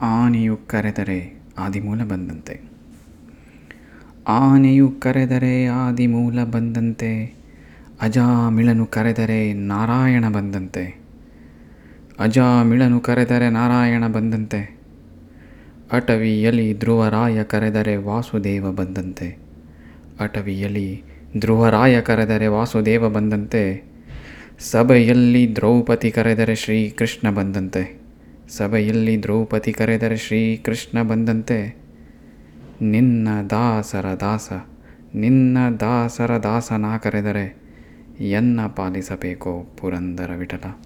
ಆನೆಯು ಕರೆದರೆ ಆದಿಮೂಲ ಬಂದಂತೆ. ಆನೆಯು ಕರೆದರೆ ಆದಿಮೂಲ ಬಂದಂತೆ. ಅಜಾಮಿಳನು ಕರೆದರೆ ನಾರಾಯಣ ಬಂದಂತೆ. ಅಜಾಮಿಳನು ಕರೆದರೆ ನಾರಾಯಣ ಬಂದಂತೆ. ಅಟವಿಯಲಿ ಧ್ರುವರಾಯ ಕರೆದರೆ ವಾಸುದೇವ ಬಂದಂತೆ. ಅಟವಿಯಲಿ ಧ್ರುವರಾಯ ಕರೆದರೆ ವಾಸುದೇವ ಬಂದಂತೆ. ಸಭೆಯಲ್ಲಿ ದ್ರೌಪದಿ ಕರೆದರೆ ಶ್ರೀಕೃಷ್ಣ ಬಂದಂತೆ. ಸಭೆಯಲ್ಲಿ ದ್ರೌಪದಿ ಕರೆದರೆ ಶ್ರೀಕೃಷ್ಣ ಬಂದಂತೆ, ನಿನ್ನ ದಾಸರ ದಾಸ, ನಿನ್ನ ದಾಸರ ದಾಸನ ಕರೆದರೆ ಎನ್ನ ಪಾಲಿಸಬೇಕೋ ಪುರಂದರ ವಿಠಲ